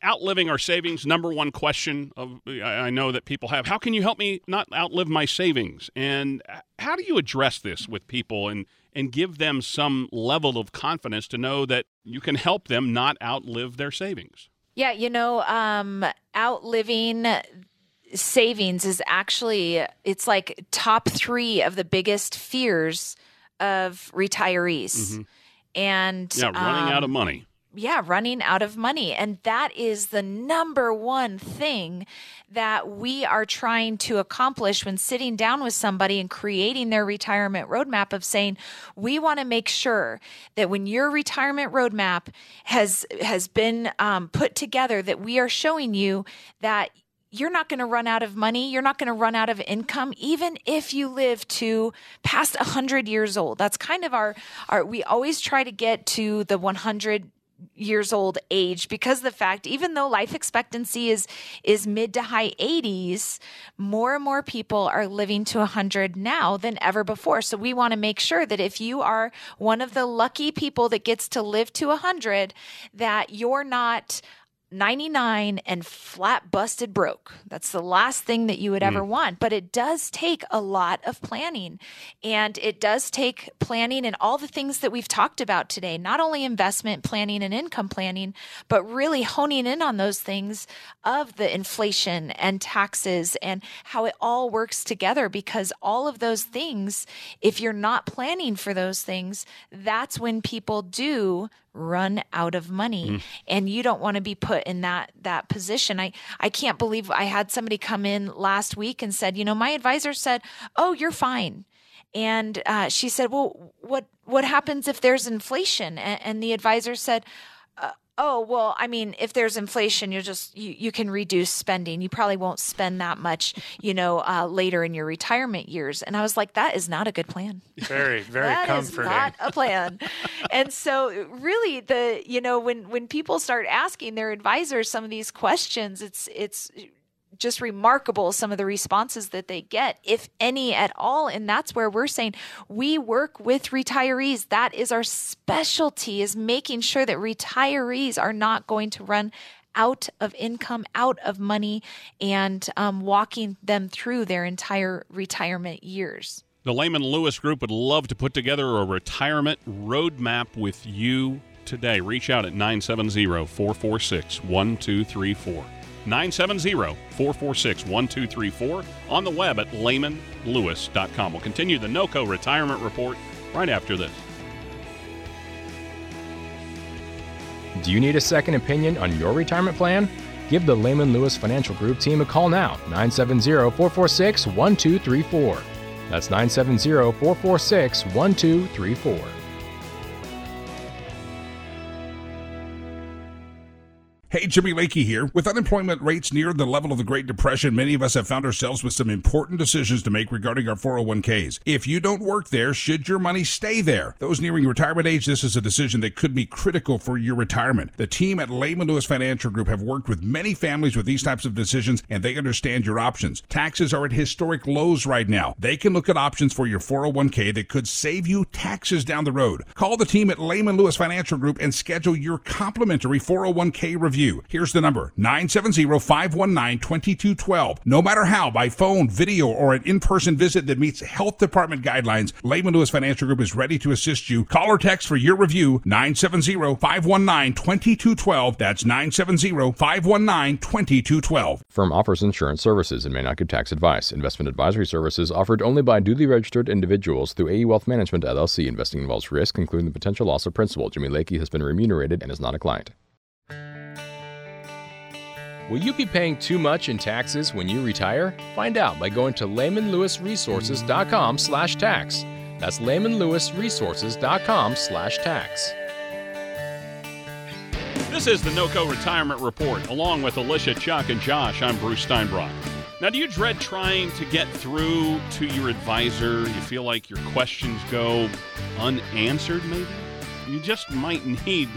outliving our savings, number one question of I know that people have: How can you help me not outlive my savings? And how do you address this with people and and give them some level of confidence to know that you can help them not outlive their savings? Yeah, you know, um, outliving savings is actually it's like top three of the biggest fears of retirees. And Mm-hmm. Yeah, running out um, of money. Yeah, running out of money. And that is the number one thing that we are trying to accomplish when sitting down with somebody and creating their retirement roadmap of saying, we want to make sure that when your retirement roadmap has, has been um, put together, that we are showing you that you're not going to run out of money. You're not going to run out of income, even if you live to past 100 years old. That's kind of our, our we always try to get to the 100 years old age because the fact even though life expectancy is is mid to high 80s more and more people are living to 100 now than ever before. So we want to make sure that if you are one of the lucky people that gets to live to 100 that you're not 99 and flat busted broke. That's the last thing that you would ever mm. want. But it does take a lot of planning. And it does take planning and all the things that we've talked about today, not only investment planning and income planning, but really honing in on those things of the inflation and taxes and how it all works together. Because all of those things, if you're not planning for those things, that's when people do run out of money. And you don't want to be put in that that position. I i can't believe i had somebody come in last week and said you know my advisor said oh you're fine. And uh, she said well what what happens if there's inflation? And, and the advisor said uh, oh well i mean if there's inflation you're just you, you can reduce spending you probably won't spend that much you know uh, later in your retirement years and i was like that is not a good plan Very, very that is comforting. not a plan. and so really the you know when when people start asking their advisors some of these questions it's it's just remarkable some of the responses that they get if any at all and that's where we're saying we work with retirees that is our specialty is making sure that retirees are not going to run out of income, out of money, and um, walking them through their entire retirement years. The Lehman Lewis Group would love to put together a retirement roadmap with you today. Reach out at 970 446 1234. 970 446 1234 on the web at lehmanlewis.com. We'll continue the NOCO retirement report right after this. Do you need a second opinion on your retirement plan? Give the Lehman Lewis Financial Group team a call now, 970 446 1234. That's 970 446 1234. Hey, Jimmy Lakey here. With unemployment rates near the level of the Great Depression, many of us have found ourselves with some important decisions to make regarding our 401ks. If you don't work there, should your money stay there? Those nearing retirement age, this is a decision that could be critical for your retirement. The team at Lehman Lewis Financial Group have worked with many families with these types of decisions, and they understand your options. Taxes are at historic lows right now. They can look at options for your 401k that could save you taxes down the road. Call the team at Lehman Lewis Financial Group and schedule your complimentary 401k review. Review. Here's the number 970 519 2212. No matter how, by phone, video, or an in person visit that meets health department guidelines, Lehman Lewis Financial Group is ready to assist you. Call or text for your review 970 519 2212. That's 970 519 2212. Firm offers insurance services and may not give tax advice. Investment advisory services offered only by duly registered individuals through AE Wealth Management LLC. Investing involves risk, including the potential loss of principal. Jimmy Lakey has been remunerated and is not a client. Will you be paying too much in taxes when you retire? Find out by going to lehmanlewisresources.com slash tax. That's lehmanlewisresources.com slash tax. This is the NOCO Retirement Report, along with Alicia, Chuck, and Josh. I'm Bruce Steinbrock. Now, do you dread trying to get through to your advisor? You feel like your questions go unanswered, maybe? You just might need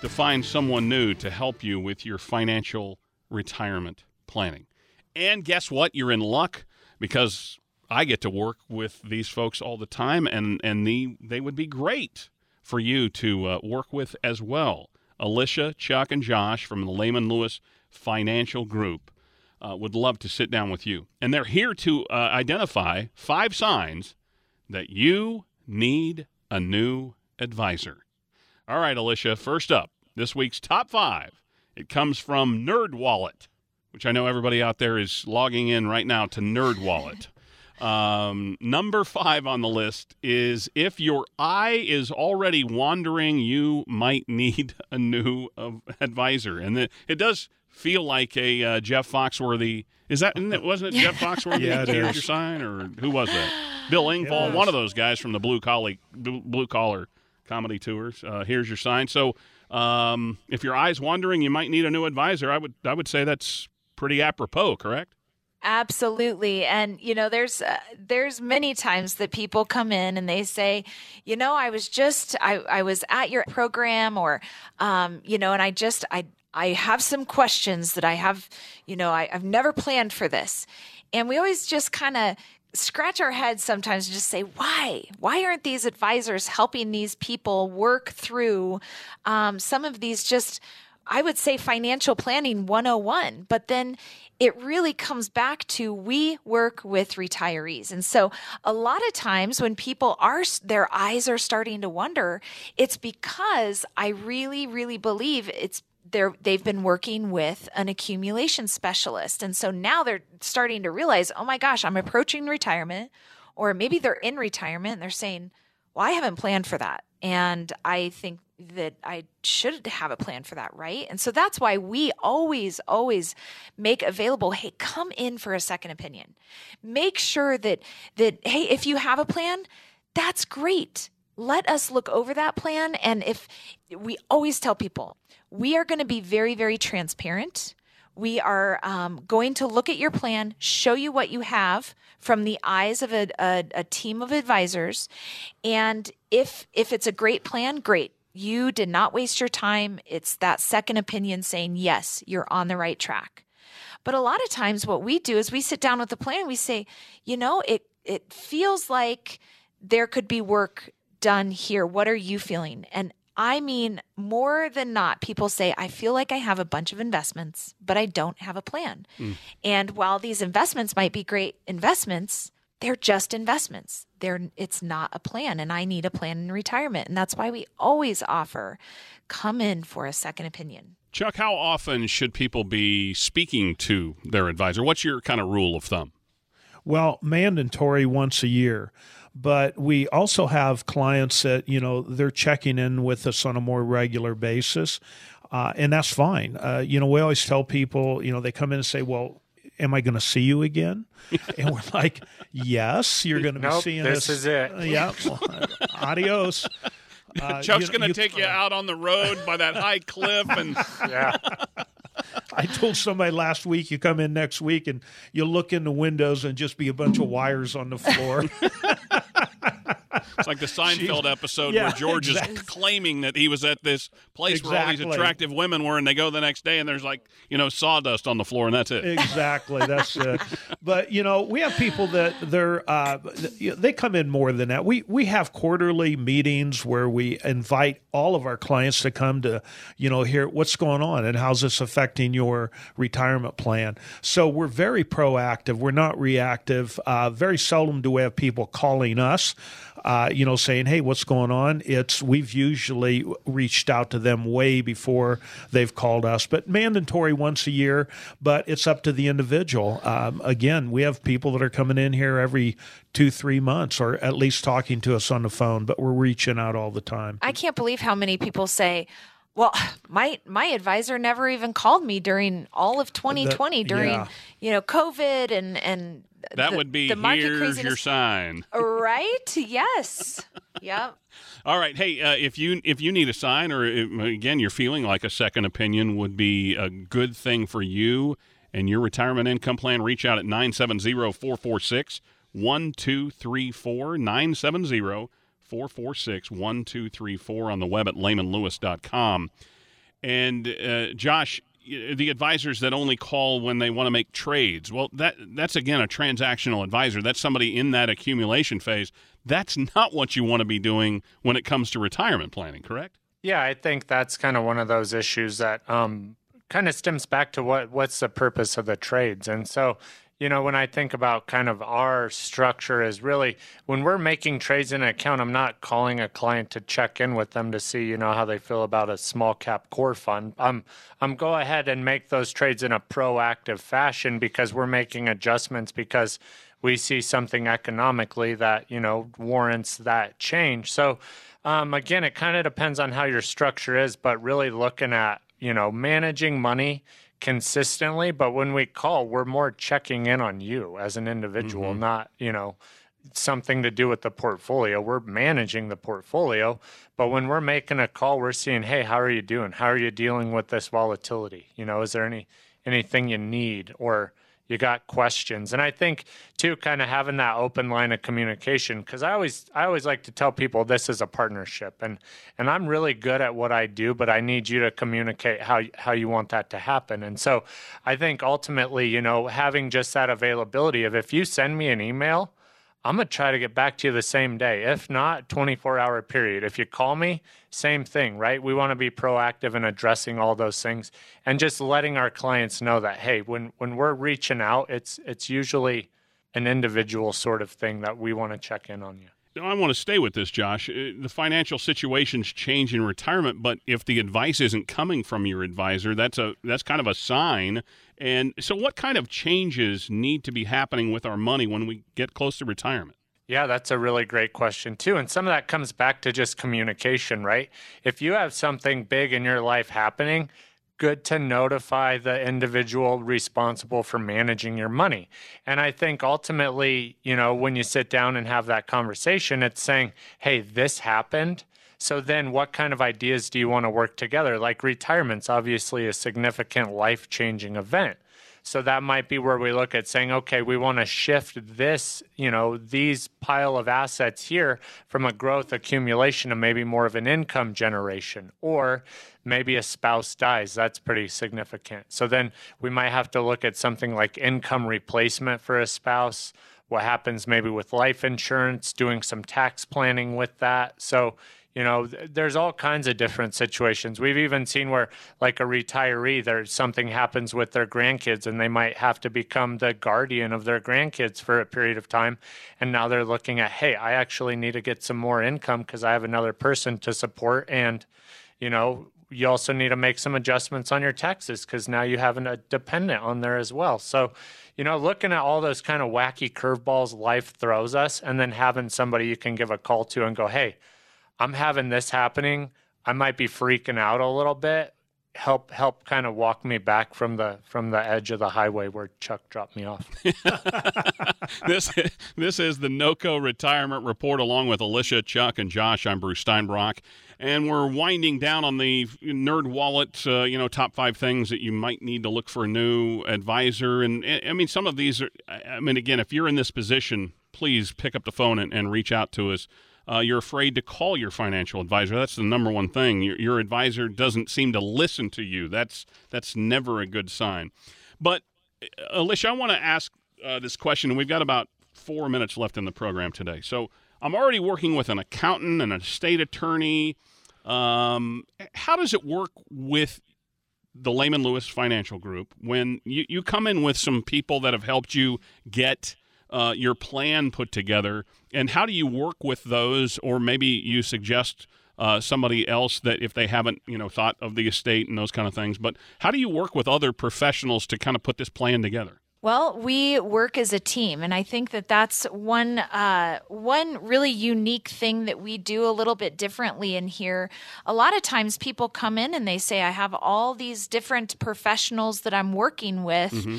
to find someone new to help you with your financial retirement planning. And guess what? You're in luck because I get to work with these folks all the time, and, and the, they would be great for you to uh, work with as well. Alicia, Chuck, and Josh from the Lehman Lewis Financial Group uh, would love to sit down with you. And they're here to uh, identify five signs that you need a new advisor. All right, Alicia, first up, this week's top five. It comes from NerdWallet, which I know everybody out there is logging in right now to NerdWallet. Um, number five on the list is if your eye is already wandering, you might need a new uh, advisor. And the, it does feel like a uh, Jeff Foxworthy. Is that it? Wasn't it Jeff Foxworthy? Yeah, it Here's your sign, or who was that? Bill Engvall, Yes. one of those guys from the blue collar blue collar comedy tours. Uh, here's your sign. So um, if your eye's wandering, you might need a new advisor. I would I would say that's pretty apropos, correct? Absolutely. And you know there's uh, there's many times that people come in and they say, you know, I was just I I was at your program or um you know and I just I I have some questions that I have, you know, I, I've never planned for this. And we always just kind of scratch our heads sometimes and just say, why? Why aren't these advisors helping these people work through um, some of these just, I would say, financial planning 101? But then it really comes back to we work with retirees. And so a lot of times when people are, their eyes are starting to wonder, it's because I really, really believe it's they're they've been working with an accumulation specialist. And so now they're starting to realize oh my gosh i'm approaching retirement or maybe they're in retirement and they're saying well i haven't planned for that. And i think that i should have a plan for that right? And so that's why we always always make available hey come in for a second opinion. Make sure that that hey if you have a plan that's great let us look over that plan and if we always tell people we are going to be very very transparent. We are um, going to look at your plan show you what you have from the eyes of a, a, a team of advisors and if if it's a great plan great. You did not waste your time. It's that second opinion saying yes you're on the right track. But a lot of times what we do is we sit down with the plan we say you know it it feels like there could be work done here what are you feeling and I mean, more than not, people say, I feel like I have a bunch of investments, but I don't have a plan. Mm. And while these investments might be great investments, they're just investments. They're it's not a plan and I need a plan in retirement. And that's why we always offer come in for a second opinion. Chuck, how often should people be speaking to their advisor? What's your kind of rule of thumb? Well, mandatory once a year. But we also have clients that, you know, they're checking in with us on a more regular basis. Uh, and that's fine. Uh, you know, we always tell people, you know, they come in and say, well, am I going to see you again? and we're like, yes, you're going to be Nope, seeing this us. is it. Uh, yeah. Well, adios. Uh, Chuck's you- going to you- take you out on the road by that high cliff, and Yeah. I told somebody last week, you come in next week and you look in the windows and just be a bunch of wires on the floor. it's like the Seinfeld episode yeah, where George exactly. is claiming that he was at this place where all these attractive women were, and they go the next day and there's like you know sawdust on the floor, and that's it. exactly. That's it. But you know we have people that they're uh, they come in more than that. We we have quarterly meetings where we invite all of our clients to come to you know hear what's going on and how's this affecting your retirement plan. So we're very proactive. We're not reactive. Uh, very seldom do we have people calling us uh, you know, saying, "Hey, what's going on?" It's we've usually reached out to them way before they've called us, but mandatory once a year. But it's up to the individual. Um, again, we have people that are coming in here every two, three months, or at least talking to us on the phone. But we're reaching out all the time. I can't believe how many people say, "Well, my my advisor never even called me during all of 2020 during yeah. you know COVID and and That the- would be the market here's your sign. right? Yes. yep. All right, hey, uh, if you if you need a sign, or if, again you're feeling like a second opinion would be a good thing for you and your retirement income plan, reach out at 970-446 1234 970 446 1234 on the web at lehmanlewis.com. And uh, Josh, the advisors that only call when they want to make trades. Well, that that's again a transactional advisor. That's somebody in that accumulation phase. That's not what you want to be doing when it comes to retirement planning, correct? Yeah, I think that's kind of one of those issues that um, kind of stems back to what what's the purpose of the trades. And so, you know, when I think about kind of our structure is really when we're making trades in an account, I'm not calling a client to check in with them to see, you know, how they feel about a small cap core fund. I'm I'm go ahead and make those trades in a proactive fashion because we're making adjustments because we see something economically that, you know, warrants that change. So um, again, it kind of depends on how your structure is, but really looking at you know managing money consistently. But when we call, we're more checking in on you as an individual, mm-hmm. not you know something to do with the portfolio. We're managing the portfolio, but when we're making a call, we're seeing, hey, how are you doing? How are you dealing with this volatility? You know, is there any anything you need or you got questions. And i think too kind of having that open line of communication because i always i always like to tell people this is a partnership and and i'm really good at what i do but i need you to communicate how how you want that to happen. And so i think ultimately you know having just that availability of if you send me an email I'm going to try to get back to you the same day. If not, 24 hour period. If you call me, same thing, right? We want to be proactive in addressing all those things and just letting our clients know that hey, when when we're reaching out, it's it's usually an individual sort of thing that we want to check in on you. I want to stay with this, Josh. Uh, The financial situations change in retirement, but if the advice isn't coming from your advisor, that's a that's kind of a sign. And so, what kind of changes need to be happening with our money when we get close to retirement? Yeah, that's a really great question, too. And some of that comes back to just communication, right? If you have something big in your life happening, good to notify the individual responsible for managing your money. And I think ultimately, you know, when you sit down and have that conversation, it's saying, hey, this happened. So then what kind of ideas do you want to work together? Like retirement's obviously a significant life changing event. So that might be where we look at saying, okay, we want to shift this, you know, these pile of assets here from a growth accumulation to maybe more of an income generation, or maybe a spouse dies. That's pretty significant. So then we might have to look at something like income replacement for a spouse. What happens maybe with life insurance, doing some tax planning with that. So you know there's all kinds of different situations. We've even seen where like a retiree there's something happens with their grandkids and they might have to become the guardian of their grandkids for a period of time. And now they're looking at hey i actually need to get some more income because i have another person to support. And you know you also need to make some adjustments on your taxes because now you have a dependent on there as well. So you know looking at all those kind of wacky curveballs life throws us and then having somebody you can give a call to and go hey I'm having this happening. I might be freaking out a little bit. Help help kind of walk me back from the from the edge of the highway where Chuck dropped me off. this this is the NOCO Retirement Report along with Alicia, Chuck, and Josh. I'm Bruce Steinbrock, and we're winding down on the Nerd Wallet. Uh, you know, top five things that you might need to look for a new advisor. And I mean, some of these are. I mean, again, if you're in this position, please pick up the phone and, and reach out to us. Uh, you're afraid to call your financial advisor. That's the number one thing. Your, your advisor doesn't seem to listen to you. That's that's never a good sign. But uh, Alicia, I want to ask uh, this question, we've got about four minutes left in the program today. So I'm already working with an accountant and a state attorney. Um, how does it work with the Lehman Lewis Financial Group when you, you come in with some people that have helped you get uh, your plan put together? And how do you work with those, or maybe you suggest uh, somebody else that if they haven't, you know, thought of the estate and those kind of things? But how do you work with other professionals to kind of put this plan together? Well, we work as a team, and I think that that's one uh, one really unique thing that we do a little bit differently in here. A lot of times, people come in and they say, "I have all these different professionals that I'm working with," mm-hmm.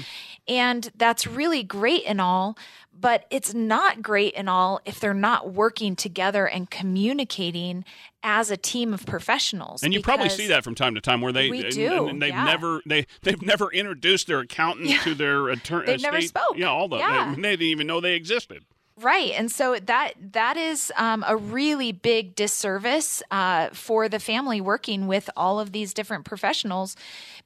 and that's really great and all but it's not great and all if they're not working together and communicating as a team of professionals. And you probably see that from time to time where they we do, and, and they've yeah. never they they've never introduced their accountant yeah. to their attorney. They've never spoke. Yeah, all the yeah. they, they didn't even know they existed. Right, and so that that is um, a really big disservice uh, for the family working with all of these different professionals,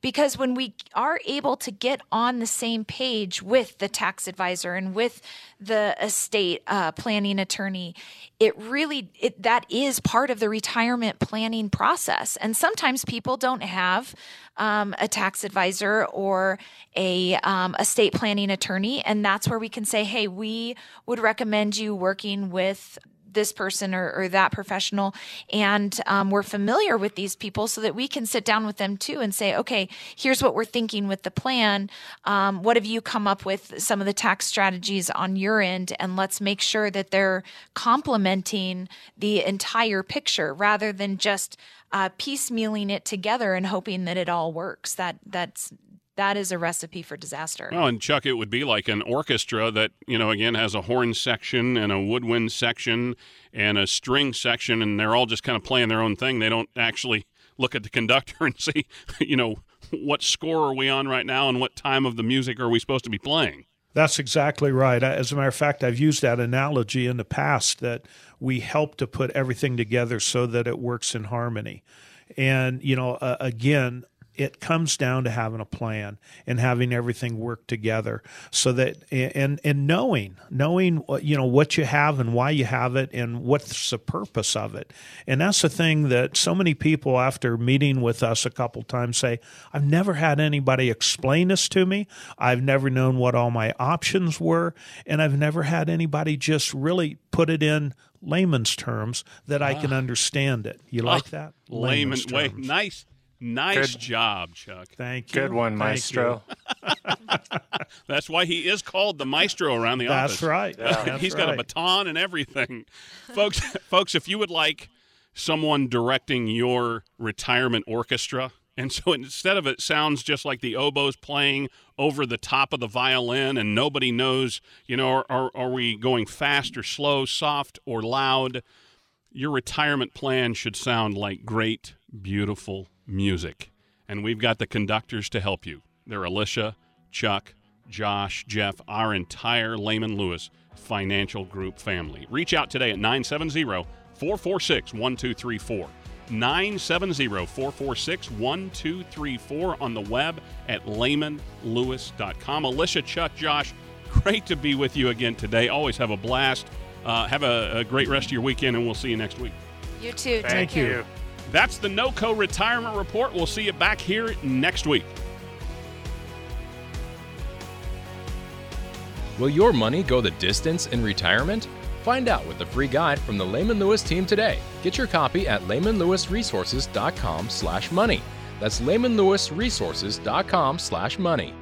because when we are able to get on the same page with the tax advisor and with the estate uh, planning attorney, it really it, that is part of the retirement planning process. And sometimes people don't have um, a tax advisor or a um, estate planning attorney, and that's where we can say, hey, we would recommend you working with this person or, or that professional. And um, we're familiar with these people so that we can sit down with them too and say okay here's what we're thinking with the plan. Um, what have you come up with some of the tax strategies on your end? And let's make sure that they're complementing the entire picture rather than just uh, piecemealing it together and hoping that it all works. That that's that is a recipe for disaster. Well, and Chuck, it would be like an orchestra that you know again has a horn section and a woodwind section and a string section, and they're all just kind of playing their own thing. They don't actually look at the conductor and see, you know, what score are we on right now and what time of the music are we supposed to be playing. That's exactly right. As a matter of fact, I've used that analogy in the past that we help to put everything together so that it works in harmony. And, you know, uh, again, it comes down to having a plan and having everything work together so that and and knowing knowing what you know what you have and why you have it and what's the purpose of it and that's the thing that so many people after meeting with us a couple times say I've never had anybody explain this to me I've never known what all my options were and I've never had anybody just really put it in layman's terms that I can ah. understand it. You like that? Layman, wait, nice. Nice Good. job, Chuck. Thank you. Good one, Maestro. That's why he is called the Maestro around the office. That's office. Right. Yeah. That's He's right. got a baton and everything. folks, folks, if you would like someone directing your retirement orchestra, and so instead of it sounds just like the oboes playing over the top of the violin and nobody knows, you know, are, are, are we going fast or slow, soft or loud? Your retirement plan should sound like great, beautiful music. And we've got the conductors to help you. They're Alicia, Chuck, Josh, Jeff, our entire Lehman Lewis financial group family. Reach out today at 970 446 1234. 970 446 1234 on the web at lehmanlewis.com. Alicia, Chuck, Josh, great to be with you again today. Always have a blast. Uh, have a, a, great rest of your weekend, and we'll see you next week. You too. Thank Take you. That's the NOCO Retirement Report. We'll see you back here next week. Will your money go the distance in retirement? Find out with the free guide from the Lehman Lewis team today. Get your copy at lehmanlewisresources.com/money. That's lehmanlewisresources.com/money.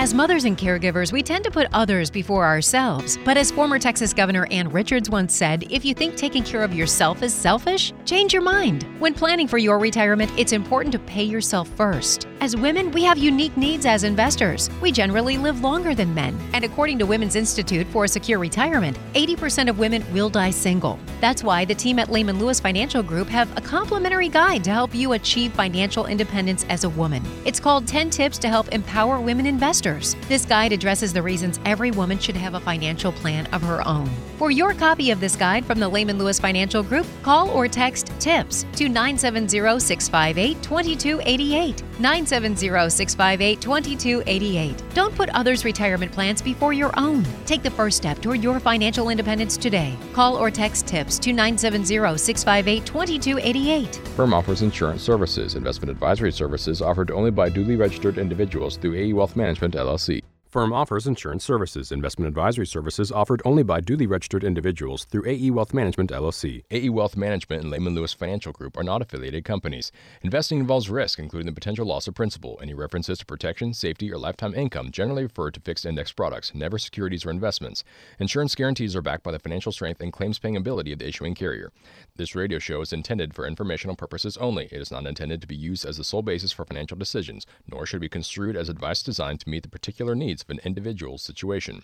As mothers and caregivers, we tend to put others before ourselves. But as former Texas Governor Ann Richards once said, if you think taking care of yourself is selfish, change your mind. When planning for your retirement, it's important to pay yourself first. As women, we have unique needs as investors. We generally live longer than men. And according to Women's Institute for a Secure Retirement, 80% of women will die single. That's why the team at Lehman Lewis Financial Group have a complimentary guide to help you achieve financial independence as a woman. It's called 10 Tips to Help Empower Women Investors This guide addresses the reasons every woman should have a financial plan of her own. For your copy of this guide from the Lehman Lewis Financial Group, call or text TIPS to 970 658 2288. 970 658 2288. Don't put others' retirement plans before your own. Take the first step toward your financial independence today. Call or text TIPS to 970 658 2288. Firm offers insurance services. Investment advisory services offered only by duly registered individuals through AE Wealth Management, LLC. Firm offers insurance services. Investment advisory services offered only by duly registered individuals through AE Wealth Management LLC. AE Wealth Management and Lehman Lewis Financial Group are not affiliated companies. Investing involves risk, including the potential loss of principal. Any references to protection, safety, or lifetime income generally refer to fixed index products, never securities or investments. Insurance guarantees are backed by the financial strength and claims paying ability of the issuing carrier. This radio show is intended for informational purposes only. It is not intended to be used as the sole basis for financial decisions, nor should it be construed as advice designed to meet the particular needs of an individual's situation.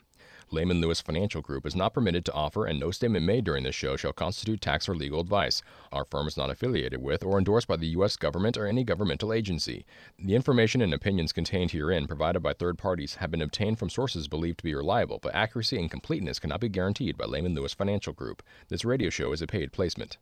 Lehman Lewis Financial Group is not permitted to offer, and no statement made during this show shall constitute tax or legal advice. Our firm is not affiliated with or endorsed by the U.S. government or any governmental agency. The information and opinions contained herein, provided by third parties, have been obtained from sources believed to be reliable, but accuracy and completeness cannot be guaranteed by Lehman Lewis Financial Group. This radio show is a paid placement.